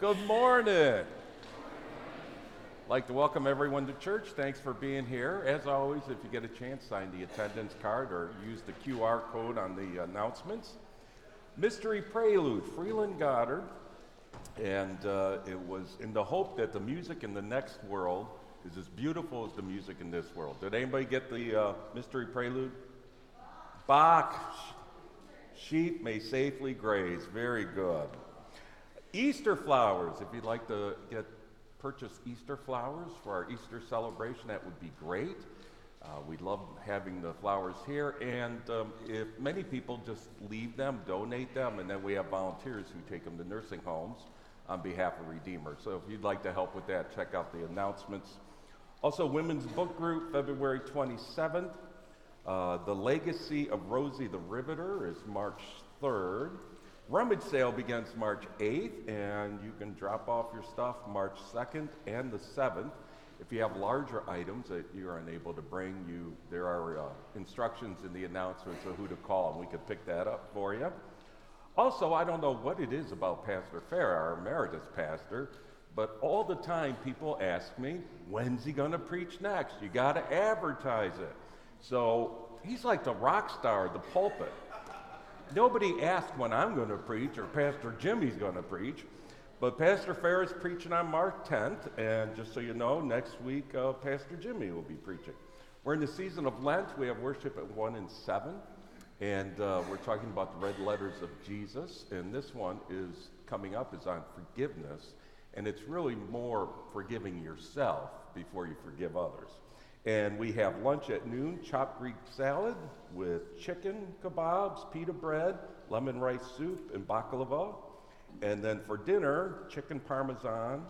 Good morning. like to welcome everyone to church. Thanks for being here. As always, if you get a chance, sign the attendance card or use the QR code on the announcements. Mystery Prelude, Freeland Goddard. And uh, it was in the hope that the music in the next world is as beautiful as the music in this world. Did anybody get the uh, Mystery Prelude? Bach, sheep may safely graze. Very good. Easter flowers, if you'd like to get purchase Easter flowers for our Easter celebration, that would be great. Uh, we love having the flowers here, and um, if many people just leave them, donate them, and then we have volunteers who take them to nursing homes on behalf of Redeemer. So if you'd like to help with that, check out the announcements. Also, Women's Book Group, February 27th. Uh, the Legacy of Rosie the Riveter is March 3rd. Rummage sale begins March 8th, and you can drop off your stuff March 2nd and the 7th. If you have larger items that you're unable to bring, you there are uh, instructions in the announcements of who to call, and we can pick that up for you. Also, I don't know what it is about Pastor Fair, our emeritus pastor, but all the time people ask me, when's he going to preach next? You got to advertise it. So he's like the rock star of the pulpit. Nobody asked when I'm going to preach or Pastor Jimmy's going to preach, but Pastor Fair is preaching on March 10th, and just so you know, next week uh, Pastor Jimmy will be preaching. We're in the season of Lent. We have worship at 1 and 7, and uh, we're talking about the red letters of Jesus, and this one is coming up is on forgiveness, and it's really more forgiving yourself before you forgive others. And we have lunch at noon, chopped Greek salad with chicken kebabs, pita bread, lemon rice soup, and baklava. And then for dinner, chicken parmesan,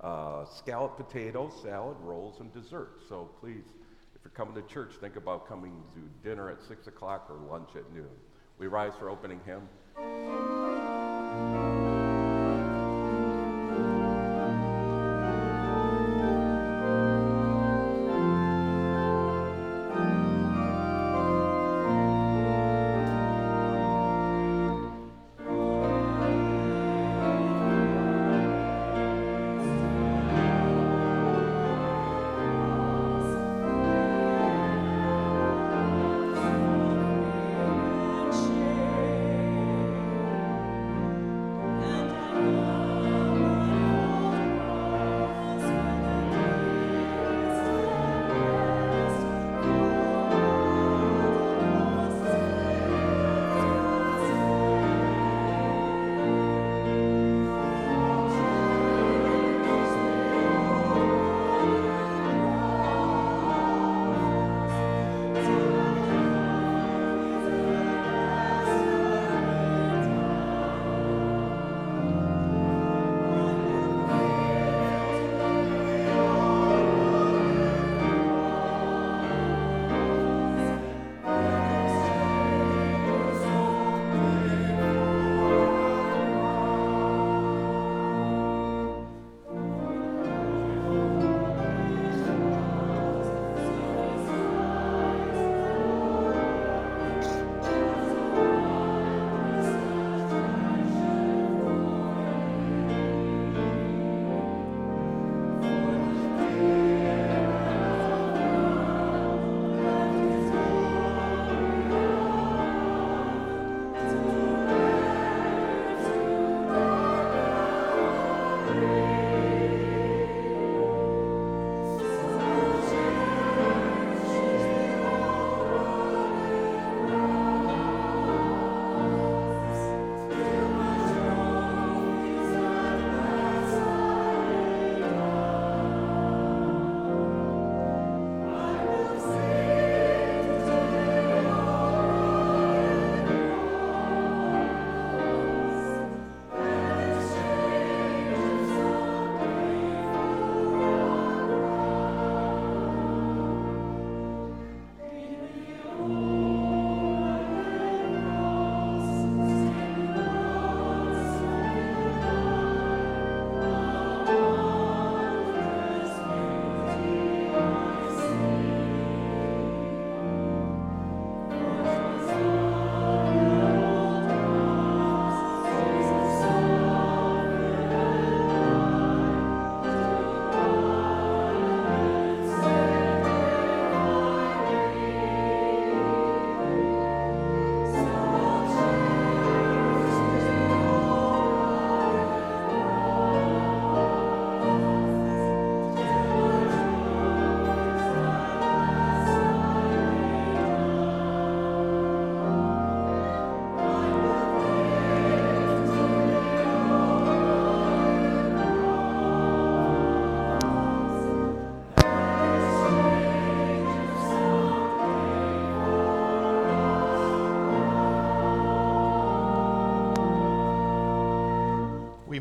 uh, scalloped potatoes, salad, rolls, and dessert. So please, if you're coming to church, think about coming to dinner at 6 o'clock or lunch at noon. We rise for opening hymn.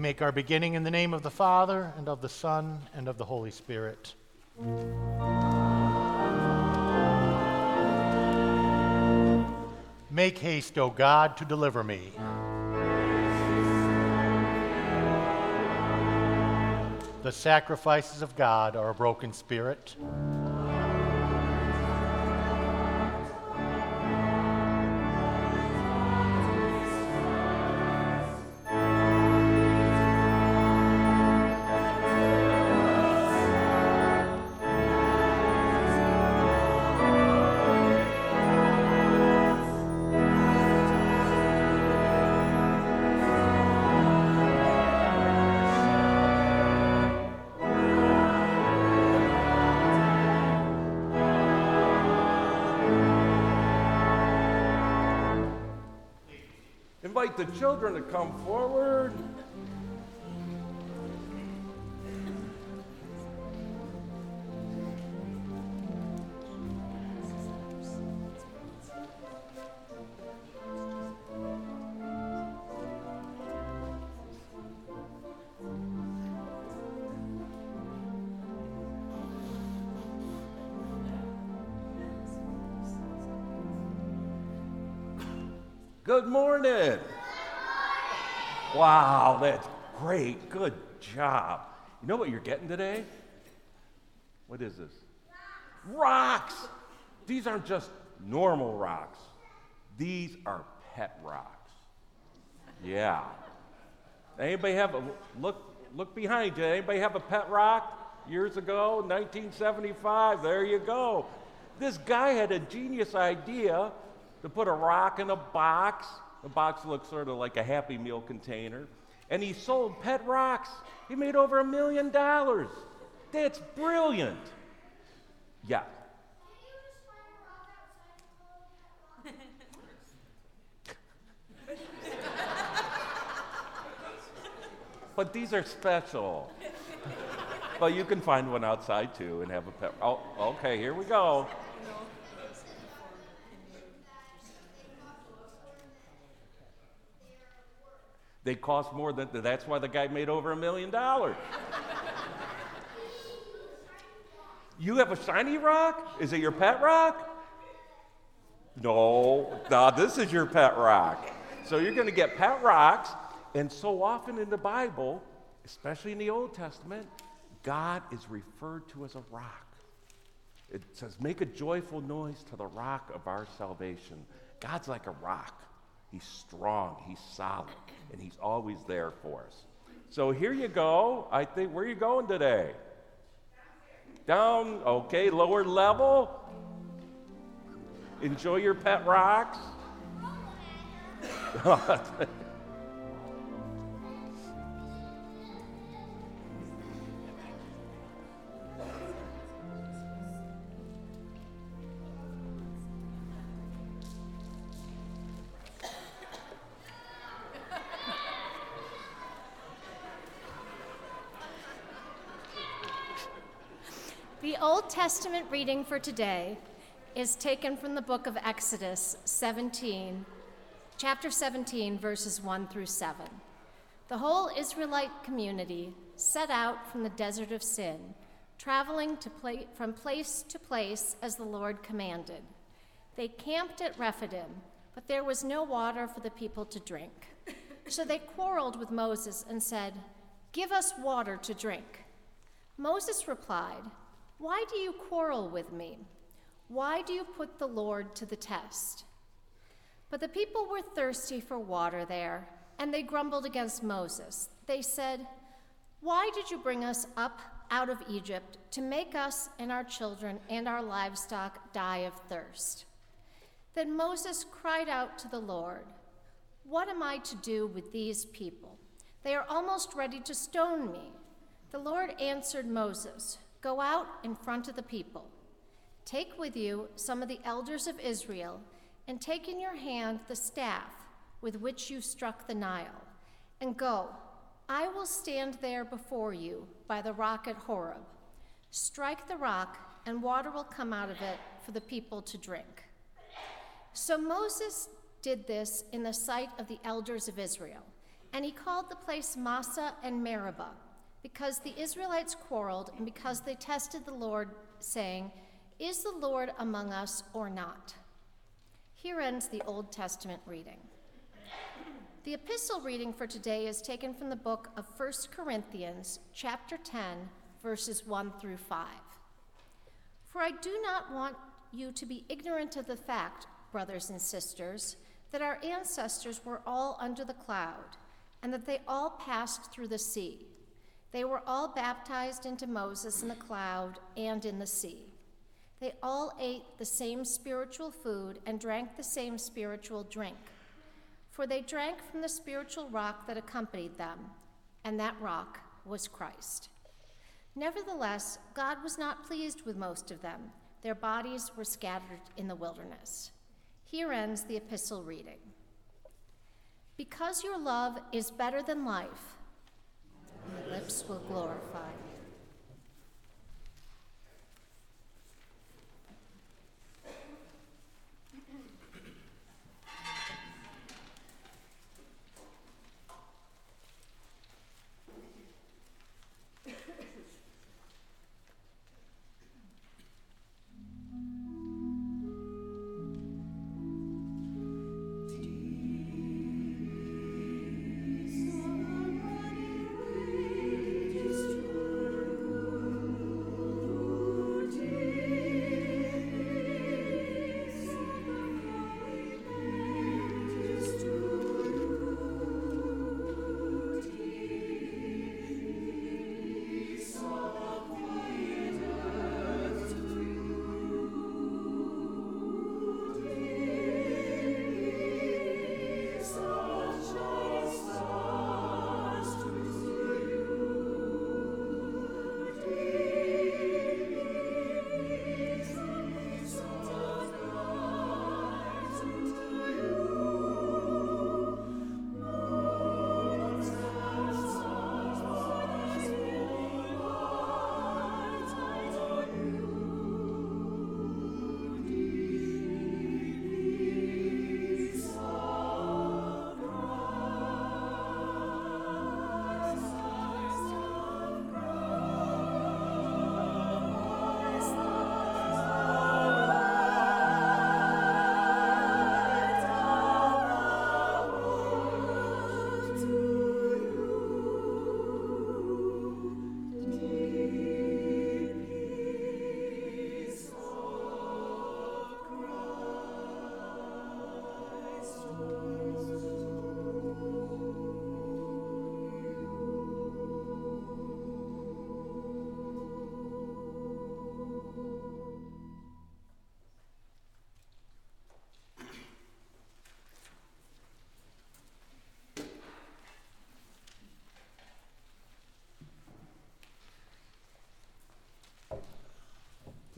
Make our beginning in the name of the Father, and of the Son, and of the Holy Spirit. Make haste, O God, to deliver me. The sacrifices of God are a broken spirit. The children to come forward. Good morning. Wow, that's great. Good job. You know what you're getting today? What is this? Rocks. These aren't just normal rocks. These are pet rocks. Yeah. Anybody have a look look behind you? Anybody have a pet rock years ago, 1975? There you go. This guy had a genius idea to put a rock in a box. The box looks sort of like a Happy Meal container. And he sold pet rocks. He made over a million dollars. That's brilliant. Yeah. but these are special. well, you can find one outside too and have a pet. Oh, okay, here we go. They cost more than, that's why the guy made over a million dollars. You have a shiny rock? Is it your pet rock? No, no, this is your pet rock. So you're going to get pet rocks, and so often in the Bible, especially in the Old Testament, God is referred to as a rock. It says, Make a joyful noise to the rock of our salvation. God's like a rock. He's strong, he's solid, and he's always there for us. So here you go. I think, where are you going today? Down, okay, lower level. Enjoy your pet rocks. Testament reading for today is taken from the book of Exodus 17, chapter 17, verses 1 through 7. The whole Israelite community set out from the desert of Sin, traveling pla- from place to place as the Lord commanded. They camped at Rephidim, but there was no water for the people to drink. So they quarreled with Moses and said, Give us water to drink. Moses replied, Why do you quarrel with me? Why do you put the Lord to the test? But the people were thirsty for water there, and they grumbled against Moses. They said, Why did you bring us up out of Egypt to make us and our children and our livestock die of thirst? Then Moses cried out to the Lord, What am I to do with these people? They are almost ready to stone me. The Lord answered Moses, Go out in front of the people. Take with you some of the elders of Israel, and take in your hand the staff with which you struck the Nile, and go. I will stand there before you by the rock at Horeb. Strike the rock, and water will come out of it for the people to drink. So Moses did this in the sight of the elders of Israel, And he called the place Massah and Meribah, because the Israelites quarreled and because they tested the Lord, saying, Is the Lord among us or not? Here ends the Old Testament reading. The epistle reading for today is taken from the book of 1 Corinthians, chapter 10, verses 1 through 5. For I do not want you to be ignorant of the fact, brothers and sisters, that our ancestors were all under the cloud, and that they all passed through the sea. They were all baptized into Moses in the cloud and in the sea. They all ate the same spiritual food and drank the same spiritual drink for they drank from the spiritual rock that accompanied them, and that rock was Christ. Nevertheless, God was not pleased with most of them. Their bodies were scattered in the wilderness. Here ends the epistle reading. Because your love is better than life, my lips will glorify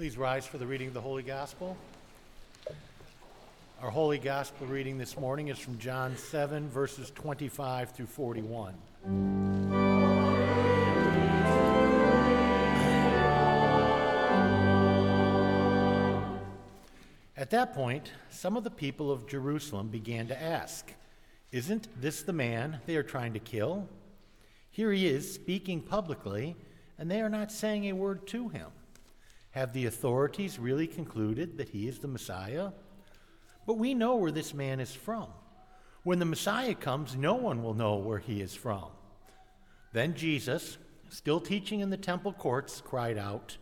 Please rise for the reading of the Holy Gospel. Our Holy Gospel reading this morning is from John 7, verses 25 through 41. At that point, some of the people of Jerusalem began to ask, Isn't this the man they are trying to kill? Here he is speaking publicly, and they are not saying a word to him. Have the authorities really concluded that he is the Messiah? But we know where this man is from. When the Messiah comes, no one will know where he is from. Then Jesus, still teaching in the temple courts, cried out,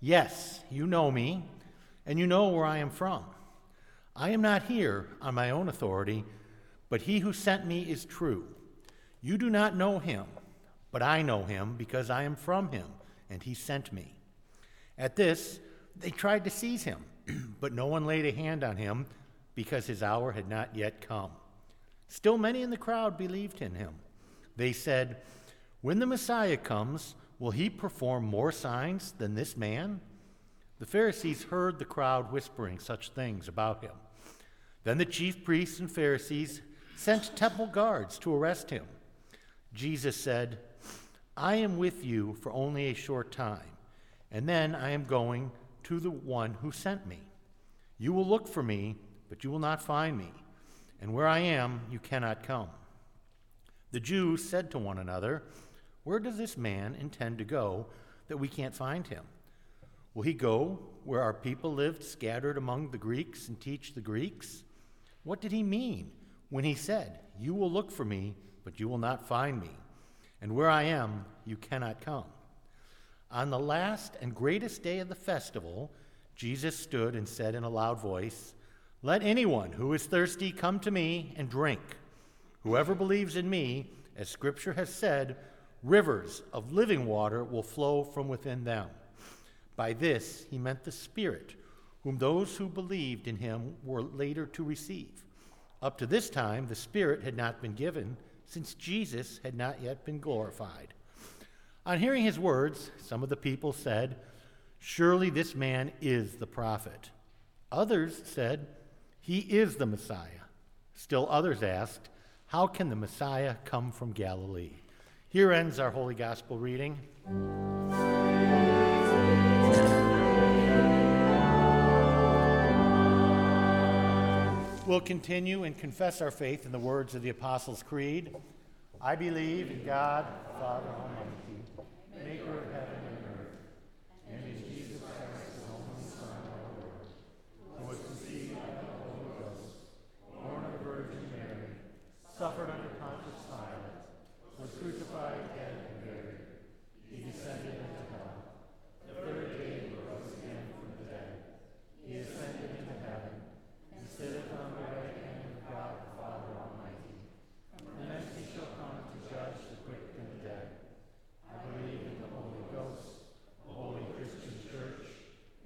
Yes, you know me, and you know where I am from. I am not here on my own authority, but he who sent me is true. You do not know him, but I know him because I am from him, and he sent me. At this, they tried to seize him, but no one laid a hand on him because his hour had not yet come. Still, many in the crowd believed in him. They said, When the Messiah comes, will he perform more signs than this man? The Pharisees heard the crowd whispering such things about him. Then the chief priests and Pharisees sent temple guards to arrest him. Jesus said, I am with you for only a short time and then I am going to the one who sent me. You will look for me, but you will not find me, and where I am, you cannot come. The Jews said to one another, Where does this man intend to go that we can't find him? Will he go where our people lived, scattered among the Greeks, and teach the Greeks? What did he mean when he said, You will look for me, but you will not find me, and where I am, you cannot come? On the last and greatest day of the festival, Jesus stood and said in a loud voice, Let anyone who is thirsty come to me and drink. Whoever believes in me, as Scripture has said, rivers of living water will flow from within them. By this he meant the Spirit, whom those who believed in him were later to receive. Up to this time, the Spirit had not been given, since Jesus had not yet been glorified. On hearing his words, some of the people said, Surely this man is the prophet. Others said, He is the Messiah. Still others asked, How can the Messiah come from Galilee? Here ends our Holy Gospel reading. We'll continue and confess our faith in the words of the Apostles' Creed. I believe in God, Father Almighty, maker of heaven and earth, and in Jesus Christ, his only Son, our Lord, who was conceived by the Holy Ghost, born of the Virgin Mary, suffered under Pontius Pilate, was crucified, dead, and buried. He descended into hell. The third day he rose again from the dead. He ascended into heaven, and sitteth on the right hand of God the Father Almighty. From thence he shall come to judge the quick and the dead. I believe in the Holy Ghost, the holy Christian Church,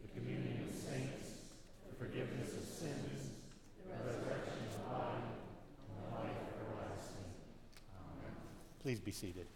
the communion of saints, the forgiveness of sins, the resurrection of the body, and the life everlasting. Amen. Please be seated.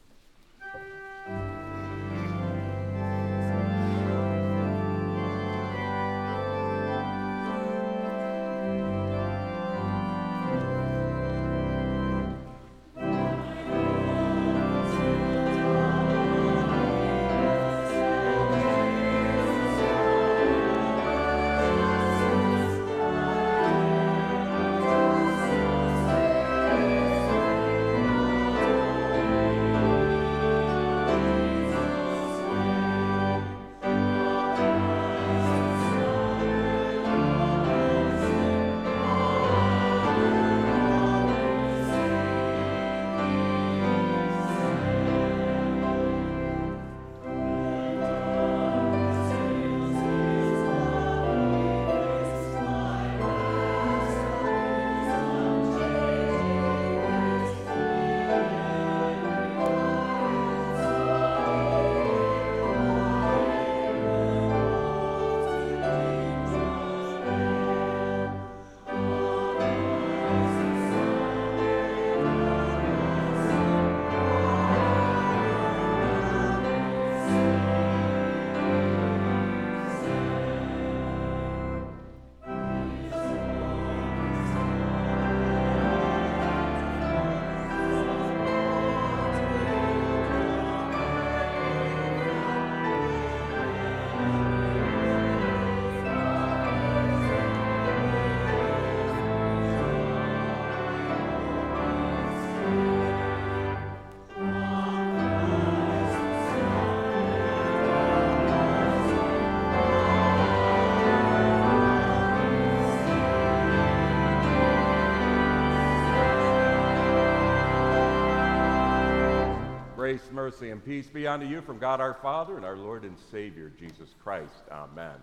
Mercy, and peace be unto you from God our Father and our Lord and Savior, Jesus Christ. Amen.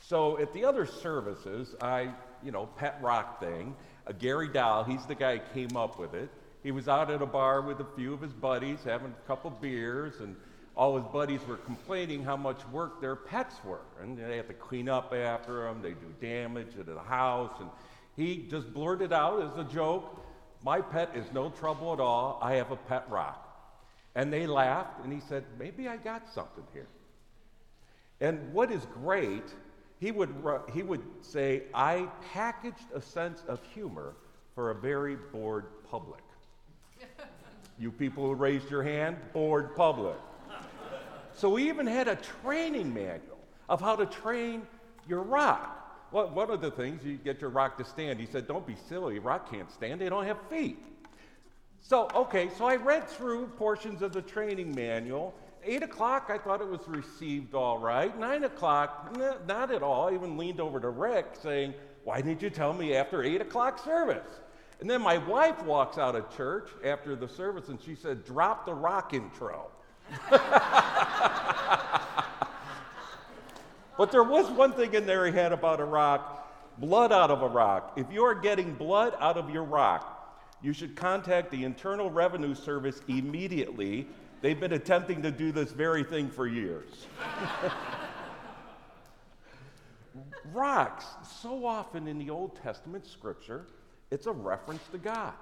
So at the other services, I, you know, pet rock thing, uh, Gary Dahl, he's the guy who came up with it. He was out at a bar with a few of his buddies having a couple beers, and all his buddies were complaining how much work their pets were. And they had to clean up after them, they do damage to the house. And he just blurted out as a joke, My pet is no trouble at all. I have a pet rock. And they laughed, and he said, Maybe I got something here. And what is great, he would, he would say, I packaged a sense of humor for a very bored public. you people who raised your hand, bored public. So we even had a training manual of how to train your rock. Well, one of the things, you get your rock to stand. He said, Don't be silly. Rock can't stand. They don't have feet. So, okay, so I read through portions of the training manual. Eight o'clock, I thought it was received all right. Nine o'clock, not at all. I even leaned over to Rick saying, Why didn't you tell me after eight o'clock service? And then my wife walks out of church after the service and she said, Drop the rock intro. but there was one thing in there he had about a rock blood out of a rock. If you are getting blood out of your rock, you should contact the Internal Revenue Service immediately. They've been attempting to do this very thing for years. Rocks, so often in the Old Testament scripture, it's a reference to God.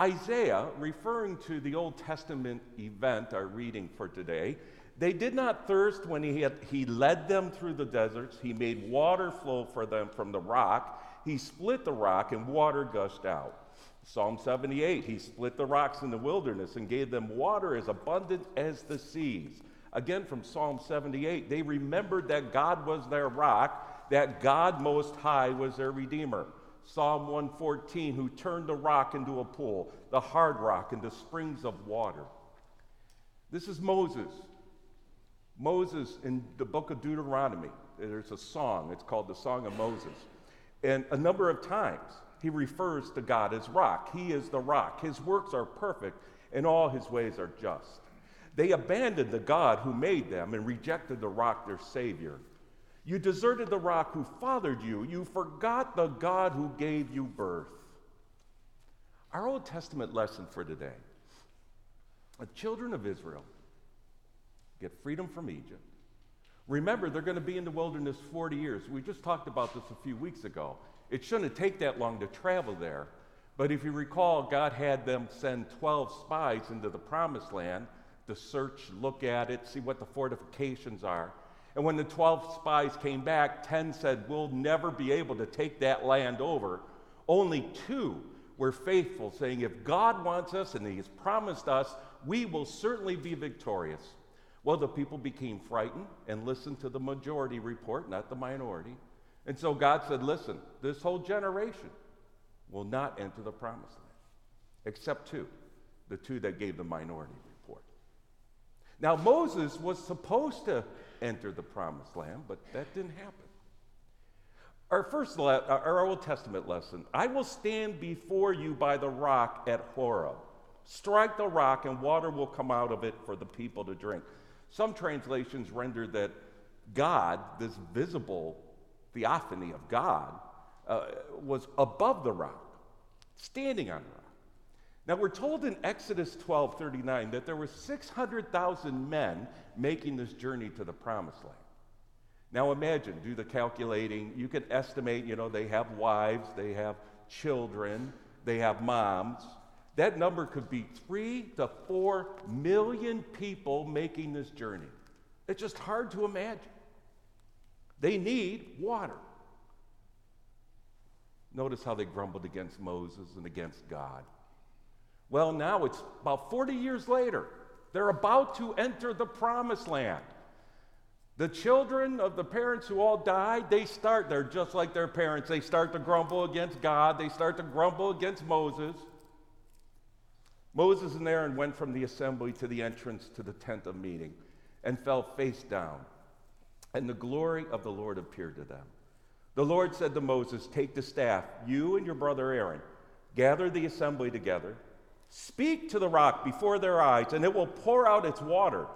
Isaiah, referring to the Old Testament event, our reading for today, they did not thirst when he, had, he led them through the deserts. He made water flow for them from the rock. He split the rock and water gushed out. Psalm 78, he split the rocks in the wilderness and gave them water as abundant as the seas. Again, from Psalm 78, they remembered that God was their rock, that God Most High was their Redeemer. Psalm 114, who turned the rock into a pool, the hard rock into springs of water. This is Moses. Moses in the book of Deuteronomy, there's a song, it's called the Song of Moses. And a number of times he refers to God as rock. He is the rock. His works are perfect, and all his ways are just. They abandoned the God who made them and rejected the rock, their Savior. You deserted the rock who fathered you. You forgot the God who gave you birth. Our Old Testament lesson for today the children of Israel get freedom from Egypt. Remember, they're going to be in the wilderness 40 years. We just talked about this a few weeks ago. It shouldn't take that long to travel there. But if you recall, God had them send 12 spies into the promised land to search, look at it, see what the fortifications are. And when the 12 spies came back, 10 said, We'll never be able to take that land over. Only two were faithful, saying, If God wants us and He has promised us, we will certainly be victorious. Well, the people became frightened and listened to the majority report, not the minority. And so God said, Listen, this whole generation will not enter the promised land, except two, the two that gave the minority report. Now, Moses was supposed to enter the promised land, but that didn't happen. Our first, le- uh, our Old Testament lesson I will stand before you by the rock at Horeb. Strike the rock, and water will come out of it for the people to drink. Some translations render that God, this visible theophany of God, uh, was above the rock, standing on the rock. Now we're told in Exodus 12:39 that there were 600,000 men making this journey to the promised land. Now imagine, do the calculating. You can estimate, you know, they have wives, they have children, they have moms. That number could be three to four million people making this journey. It's just hard to imagine. They need water. Notice how they grumbled against Moses and against God. Well, now it's about 40 years later. They're about to enter the promised land. The children of the parents who all died, they start, they're just like their parents. They start to grumble against God, they start to grumble against Moses. Moses and Aaron went from the assembly to the entrance to the tent of meeting and fell face down, and the glory of the Lord appeared to them. The Lord said to Moses, Take the staff, you and your brother Aaron, gather the assembly together, speak to the rock before their eyes, and it will pour out its water.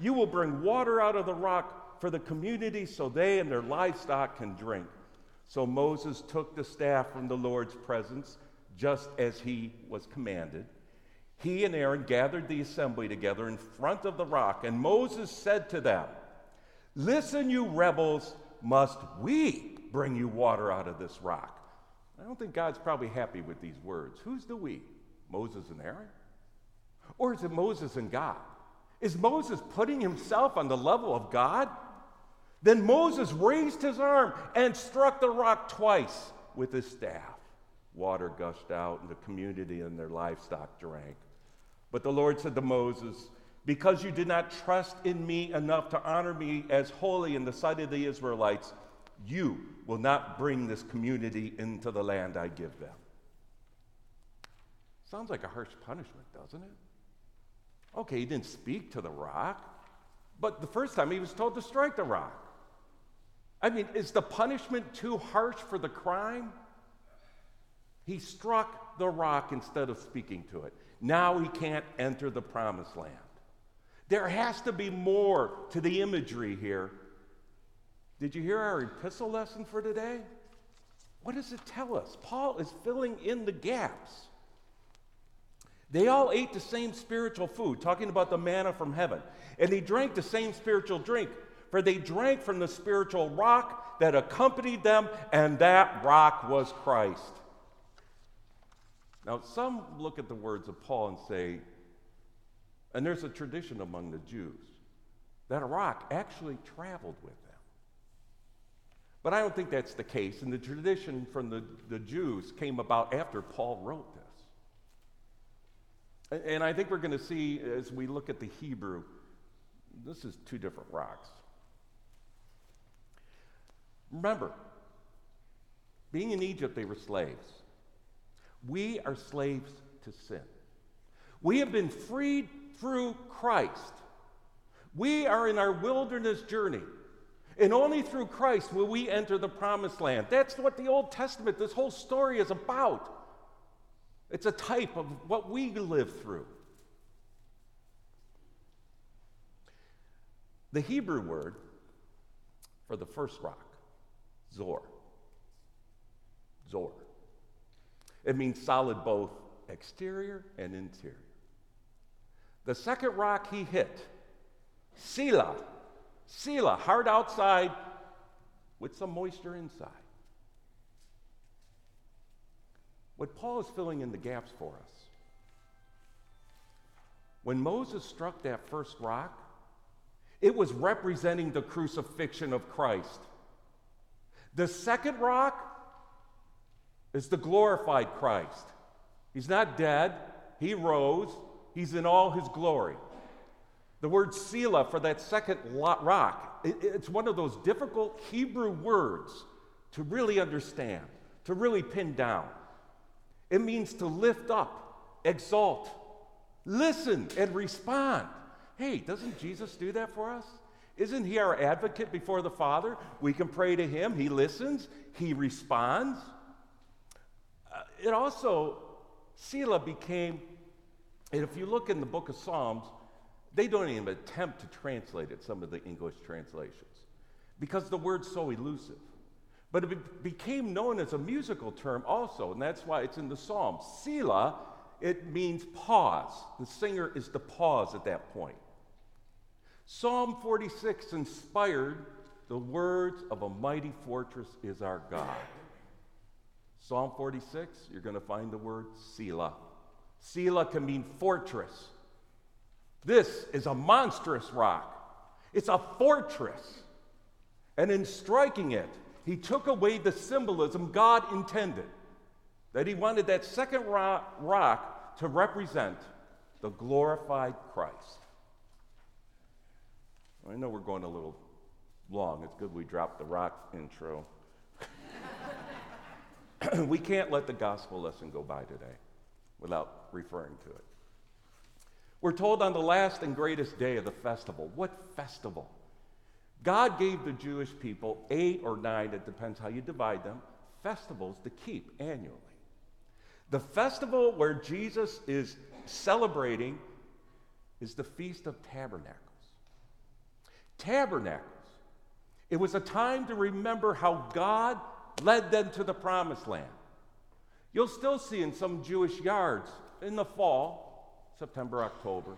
You will bring water out of the rock for the community so they and their livestock can drink. So Moses took the staff from the Lord's presence, just as he was commanded. He and Aaron gathered the assembly together in front of the rock, and Moses said to them, Listen, you rebels, must we bring you water out of this rock? I don't think God's probably happy with these words. Who's the we? Moses and Aaron? Or is it Moses and God? Is Moses putting himself on the level of God? Then Moses raised his arm and struck the rock twice with his staff. Water gushed out, and the community and their livestock drank. But the Lord said to Moses, Because you did not trust in me enough to honor me as holy in the sight of the Israelites, you will not bring this community into the land I give them. Sounds like a harsh punishment, doesn't it? Okay, he didn't speak to the rock, but the first time he was told to strike the rock. I mean, is the punishment too harsh for the crime? He struck the rock instead of speaking to it. Now he can't enter the promised land. There has to be more to the imagery here. Did you hear our epistle lesson for today? What does it tell us? Paul is filling in the gaps. They all ate the same spiritual food, talking about the manna from heaven, and they drank the same spiritual drink, for they drank from the spiritual rock that accompanied them, and that rock was Christ. Now, some look at the words of Paul and say, and there's a tradition among the Jews that a rock actually traveled with them. But I don't think that's the case, and the tradition from the, the Jews came about after Paul wrote this. And I think we're going to see as we look at the Hebrew, this is two different rocks. Remember, being in Egypt, they were slaves. We are slaves to sin. We have been freed through Christ. We are in our wilderness journey. And only through Christ will we enter the promised land. That's what the Old Testament, this whole story is about. It's a type of what we live through. The Hebrew word for the first rock, Zor. Zor. It means solid both exterior and interior. The second rock he hit, Selah. Selah, hard outside with some moisture inside. What Paul is filling in the gaps for us. When Moses struck that first rock, it was representing the crucifixion of Christ. The second rock is the glorified Christ. He's not dead, he rose, he's in all his glory. The word Selah for that second rock, it's one of those difficult Hebrew words to really understand, to really pin down. It means to lift up, exalt, listen, and respond. Hey, doesn't Jesus do that for us? Isn't he our advocate before the Father? We can pray to him. He listens, he responds. It also, Selah became, and if you look in the book of Psalms, they don't even attempt to translate it, some of the English translations, because the word's so elusive. But it became known as a musical term also, and that's why it's in the Psalms. Selah, it means pause. The singer is to pause at that point. Psalm 46 inspired the words of a mighty fortress is our God. Psalm 46, you're going to find the word Selah. Selah can mean fortress. This is a monstrous rock. It's a fortress. And in striking it, he took away the symbolism God intended. That he wanted that second rock, rock to represent the glorified Christ. I know we're going a little long. It's good we dropped the rock intro. we can't let the gospel lesson go by today without referring to it. We're told on the last and greatest day of the festival. What festival? God gave the Jewish people eight or nine, it depends how you divide them, festivals to keep annually. The festival where Jesus is celebrating is the Feast of Tabernacles. Tabernacles. It was a time to remember how God led them to the promised land. You'll still see in some Jewish yards in the fall, September, October,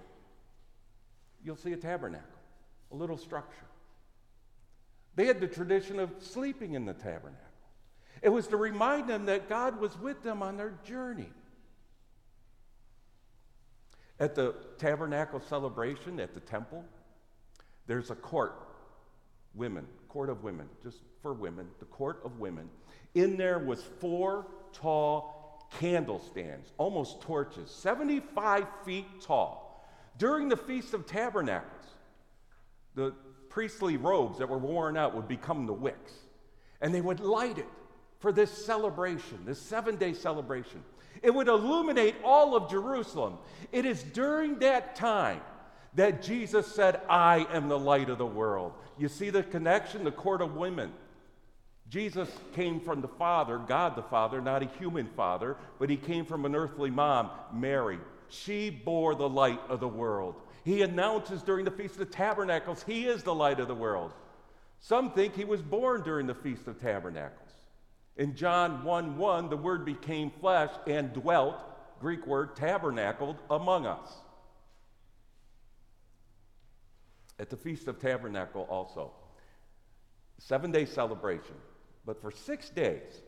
you'll see a tabernacle, a little structure. They had the tradition of sleeping in the tabernacle. It was to remind them that God was with them on their journey. At the tabernacle celebration at the temple, there's a court, women, court of women, just for women, the court of women. In there was four tall candle stands, almost torches, 75 feet tall. During the Feast of Tabernacles, the priestly robes that were worn out would become the wicks. And they would light it for this celebration, this seven day celebration. It would illuminate all of Jerusalem. It is during that time that Jesus said, I am the light of the world. You see the connection, the court of women. Jesus came from the Father, God the Father, not a human father, but he came from an earthly mom, Mary. She bore the light of the world. He announces during the Feast of Tabernacles, He is the light of the world. Some think He was born during the Feast of Tabernacles. In John 1 1, the Word became flesh and dwelt, Greek word, tabernacled, among us. At the Feast of Tabernacle, also, seven day celebration. But for six days,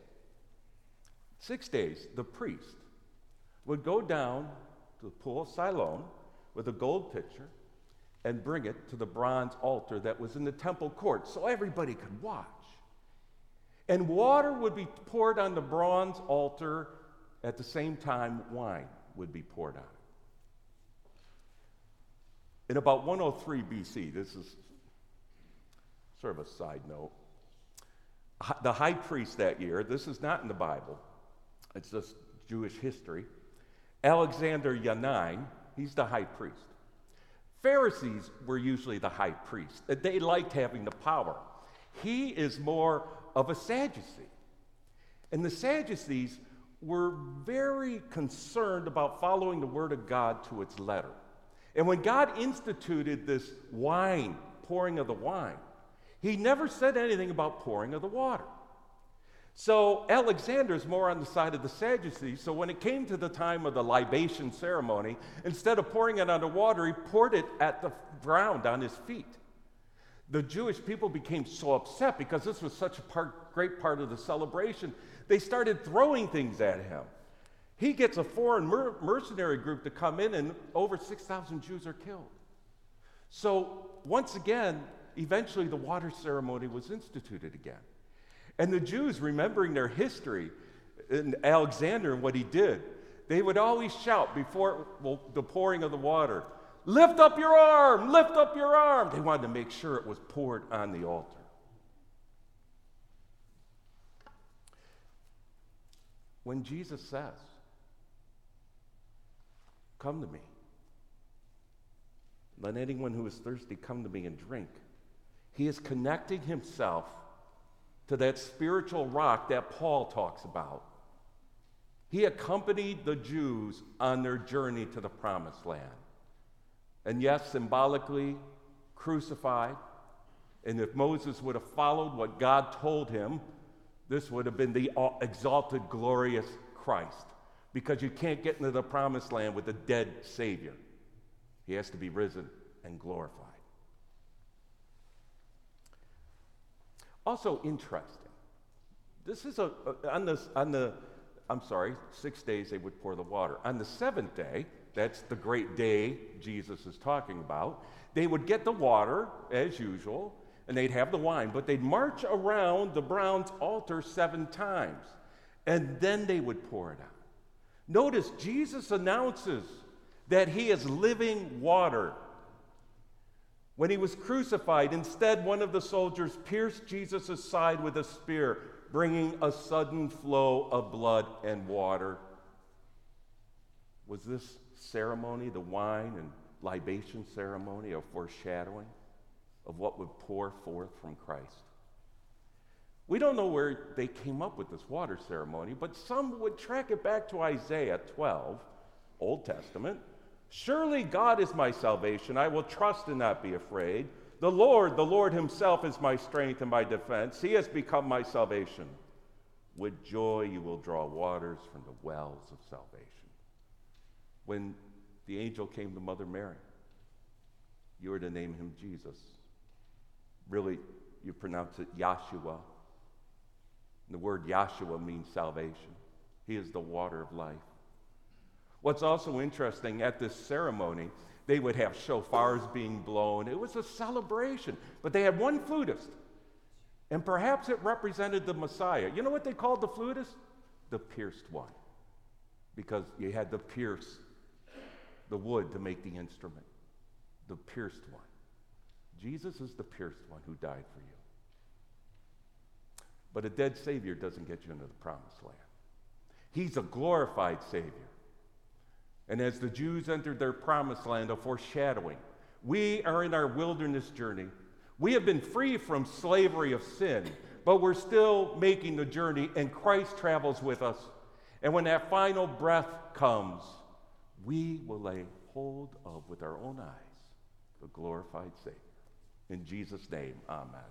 six days, the priest would go down to the pool of Siloam with a gold pitcher and bring it to the bronze altar that was in the temple court so everybody could watch. And water would be poured on the bronze altar at the same time wine would be poured on. In about 103 BC, this is sort of a side note, the high priest that year, this is not in the Bible, it's just Jewish history, Alexander Yanine, he's the high priest. Pharisees were usually the high priest. They liked having the power. He is more of a Sadducee. And the Sadducees were very concerned about following the Word of God to its letter. And when God instituted this wine, pouring of the wine, he never said anything about pouring of the water. So Alexander's more on the side of the Sadducees. So when it came to the time of the libation ceremony, instead of pouring it the water, he poured it at the ground on his feet. The Jewish people became so upset because this was such a part, great part of the celebration. They started throwing things at him. He gets a foreign mer- mercenary group to come in, and over 6,000 Jews are killed. So, once again, eventually the water ceremony was instituted again. And the Jews, remembering their history and Alexander and what he did, they would always shout before well, the pouring of the water, Lift up your arm, lift up your arm. They wanted to make sure it was poured on the altar. When Jesus says, Come to me, let anyone who is thirsty come to me and drink, he is connecting himself to that spiritual rock that Paul talks about. He accompanied the Jews on their journey to the promised land. And yes, symbolically crucified. And if Moses would have followed what God told him, this would have been the uh, exalted, glorious Christ. Because you can't get into the promised land with a dead Savior, he has to be risen and glorified. Also interesting. This is a, on on the I'm sorry, six days they would pour the water. On the seventh day, that's the great day Jesus is talking about, they would get the water as usual, and they'd have the wine, but they'd march around the bronze altar seven times, and then they would pour it out. Notice Jesus announces that he is living water. When he was crucified, instead, one of the soldiers pierced Jesus' side with a spear, bringing a sudden flow of blood and water. Was this ceremony, the wine and libation ceremony, a foreshadowing of what would pour forth from Christ? We don't know where they came up with this water ceremony, but some would track it back to Isaiah 12, Old Testament Surely God is my salvation. I will trust and not be afraid. The Lord, the Lord Himself is my strength and my defense. He has become my salvation. With joy you will draw waters from the wells of salvation. When the angel came to Mother Mary, you were to name him Jesus. Really, you pronounce it Yahshua. The word Yahshua means salvation. He is the water of life. What's also interesting at this ceremony, they would have shofars being blown. It was a celebration, but they had one flutist, and perhaps it represented the Messiah. You know what they called the flutist? The pierced one, because you had to pierce the wood to make the instrument. The pierced one. Jesus is the pierced one who died for you. But a dead Savior doesn't get you into the promised land. He's a glorified Savior. And as the Jews entered their promised land, a foreshadowing, we are in our wilderness journey. We have been free from slavery of sin, but we're still making the journey, and Christ travels with us. And when that final breath comes, we will lay hold of with our own eyes the glorified Savior. In Jesus' name, amen.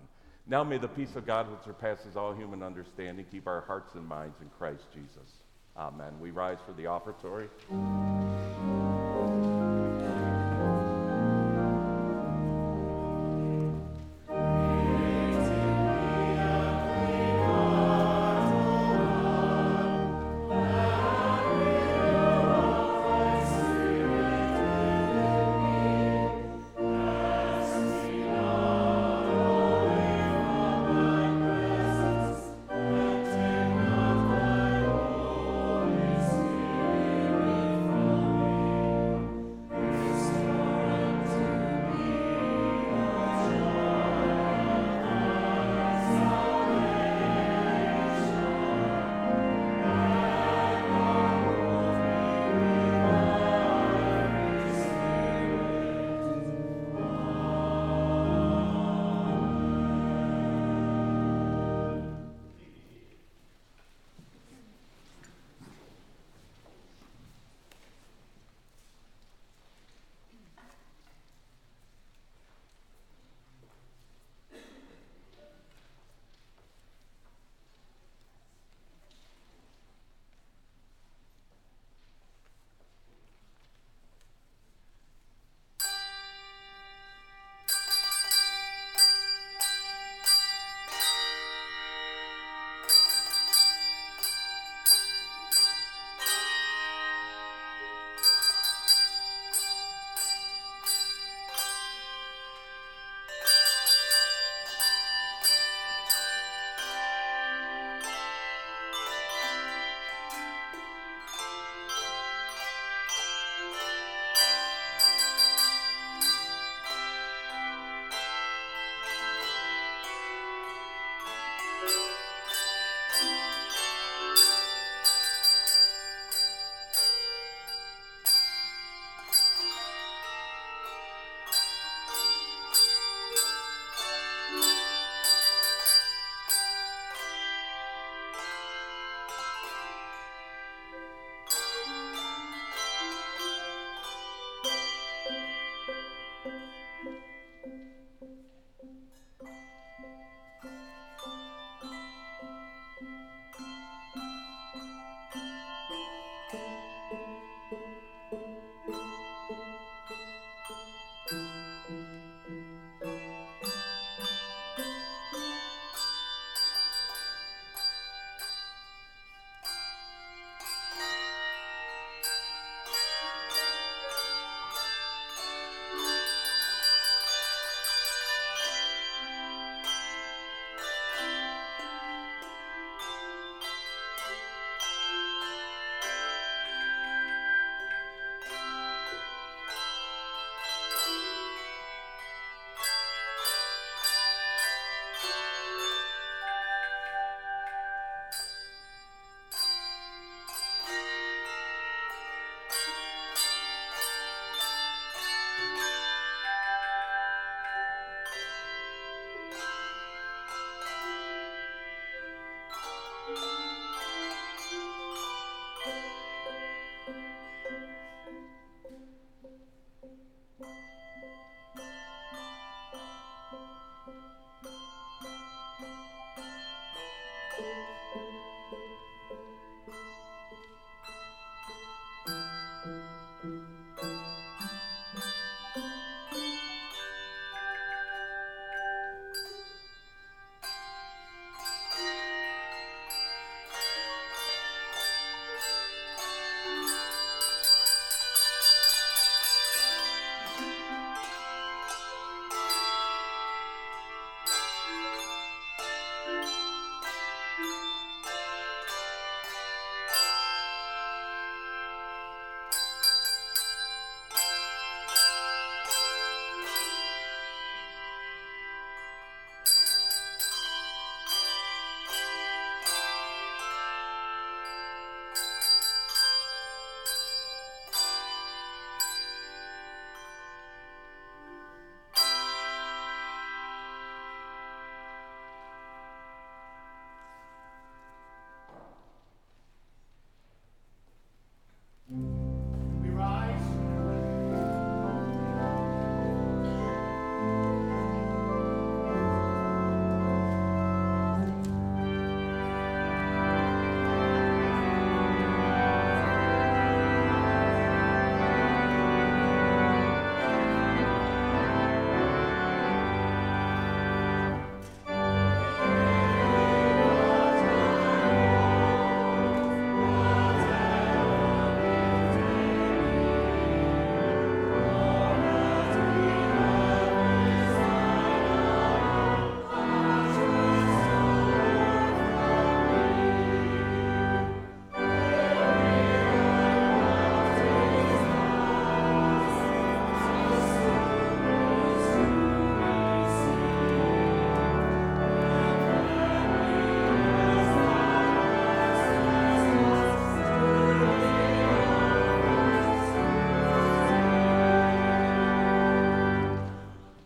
Now may the peace of God, which surpasses all human understanding, keep our hearts and minds in Christ Jesus. Amen. We rise for the offertory.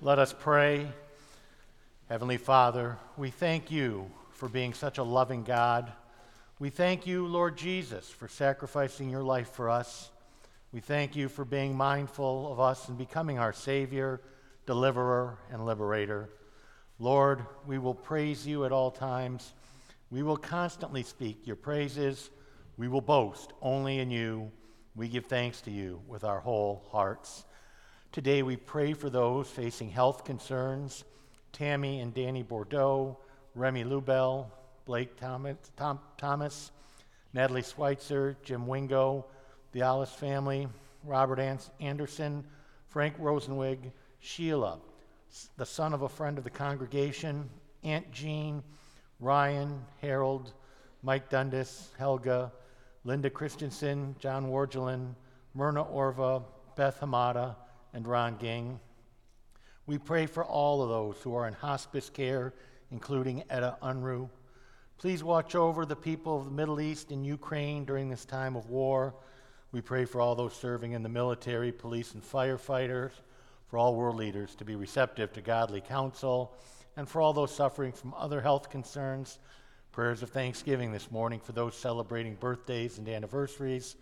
Let us pray. Heavenly Father, we thank you for being such a loving God. We thank you, Lord Jesus, for sacrificing your life for us. We thank you for being mindful of us and becoming our Savior, deliverer, and liberator. Lord, we will praise you at all times. We will constantly speak your praises. We will boast only in you. We give thanks to you with our whole hearts. Today we pray for those facing health concerns. Tammy and Danny Bordeaux, Remy Lubell, Blake Thomas, Tom, Thomas Natalie Schweitzer, Jim Wingo, the Alice family, Robert Anderson, Frank Rosenwig, Sheila, the son of a friend of the congregation, Aunt Jean, Ryan, Harold, Mike Dundas, Helga, Linda Christensen, John Wargelin, Myrna Orva, Beth Hamada, and Ron Ging. We pray for all of those who are in hospice care, including Etta Unruh. Please watch over the people of the Middle East and Ukraine during this time of war. We pray for all those serving in the military, police, and firefighters, for all world leaders to be receptive to godly counsel, and for all those suffering from other health concerns. Prayers of thanksgiving this morning for those celebrating birthdays and anniversaries,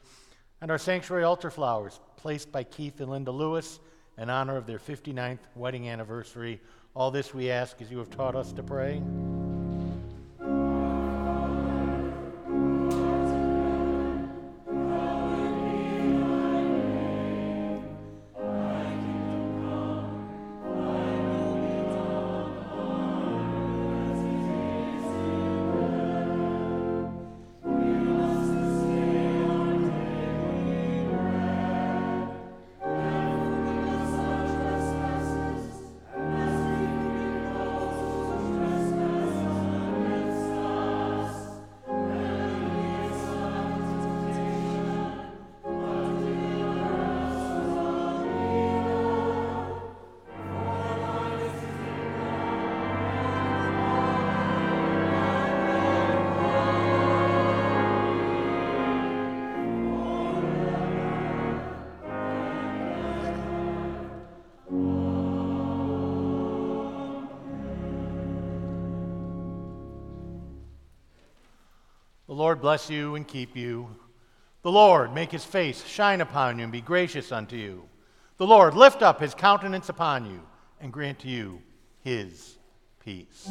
and our sanctuary altar flowers placed by Keith and Linda Lewis in honor of their 59th wedding anniversary. All this we ask as you have taught us to pray. Lord bless you and keep you. The Lord make his face shine upon you and be gracious unto you. The Lord lift up his countenance upon you and grant to you his peace.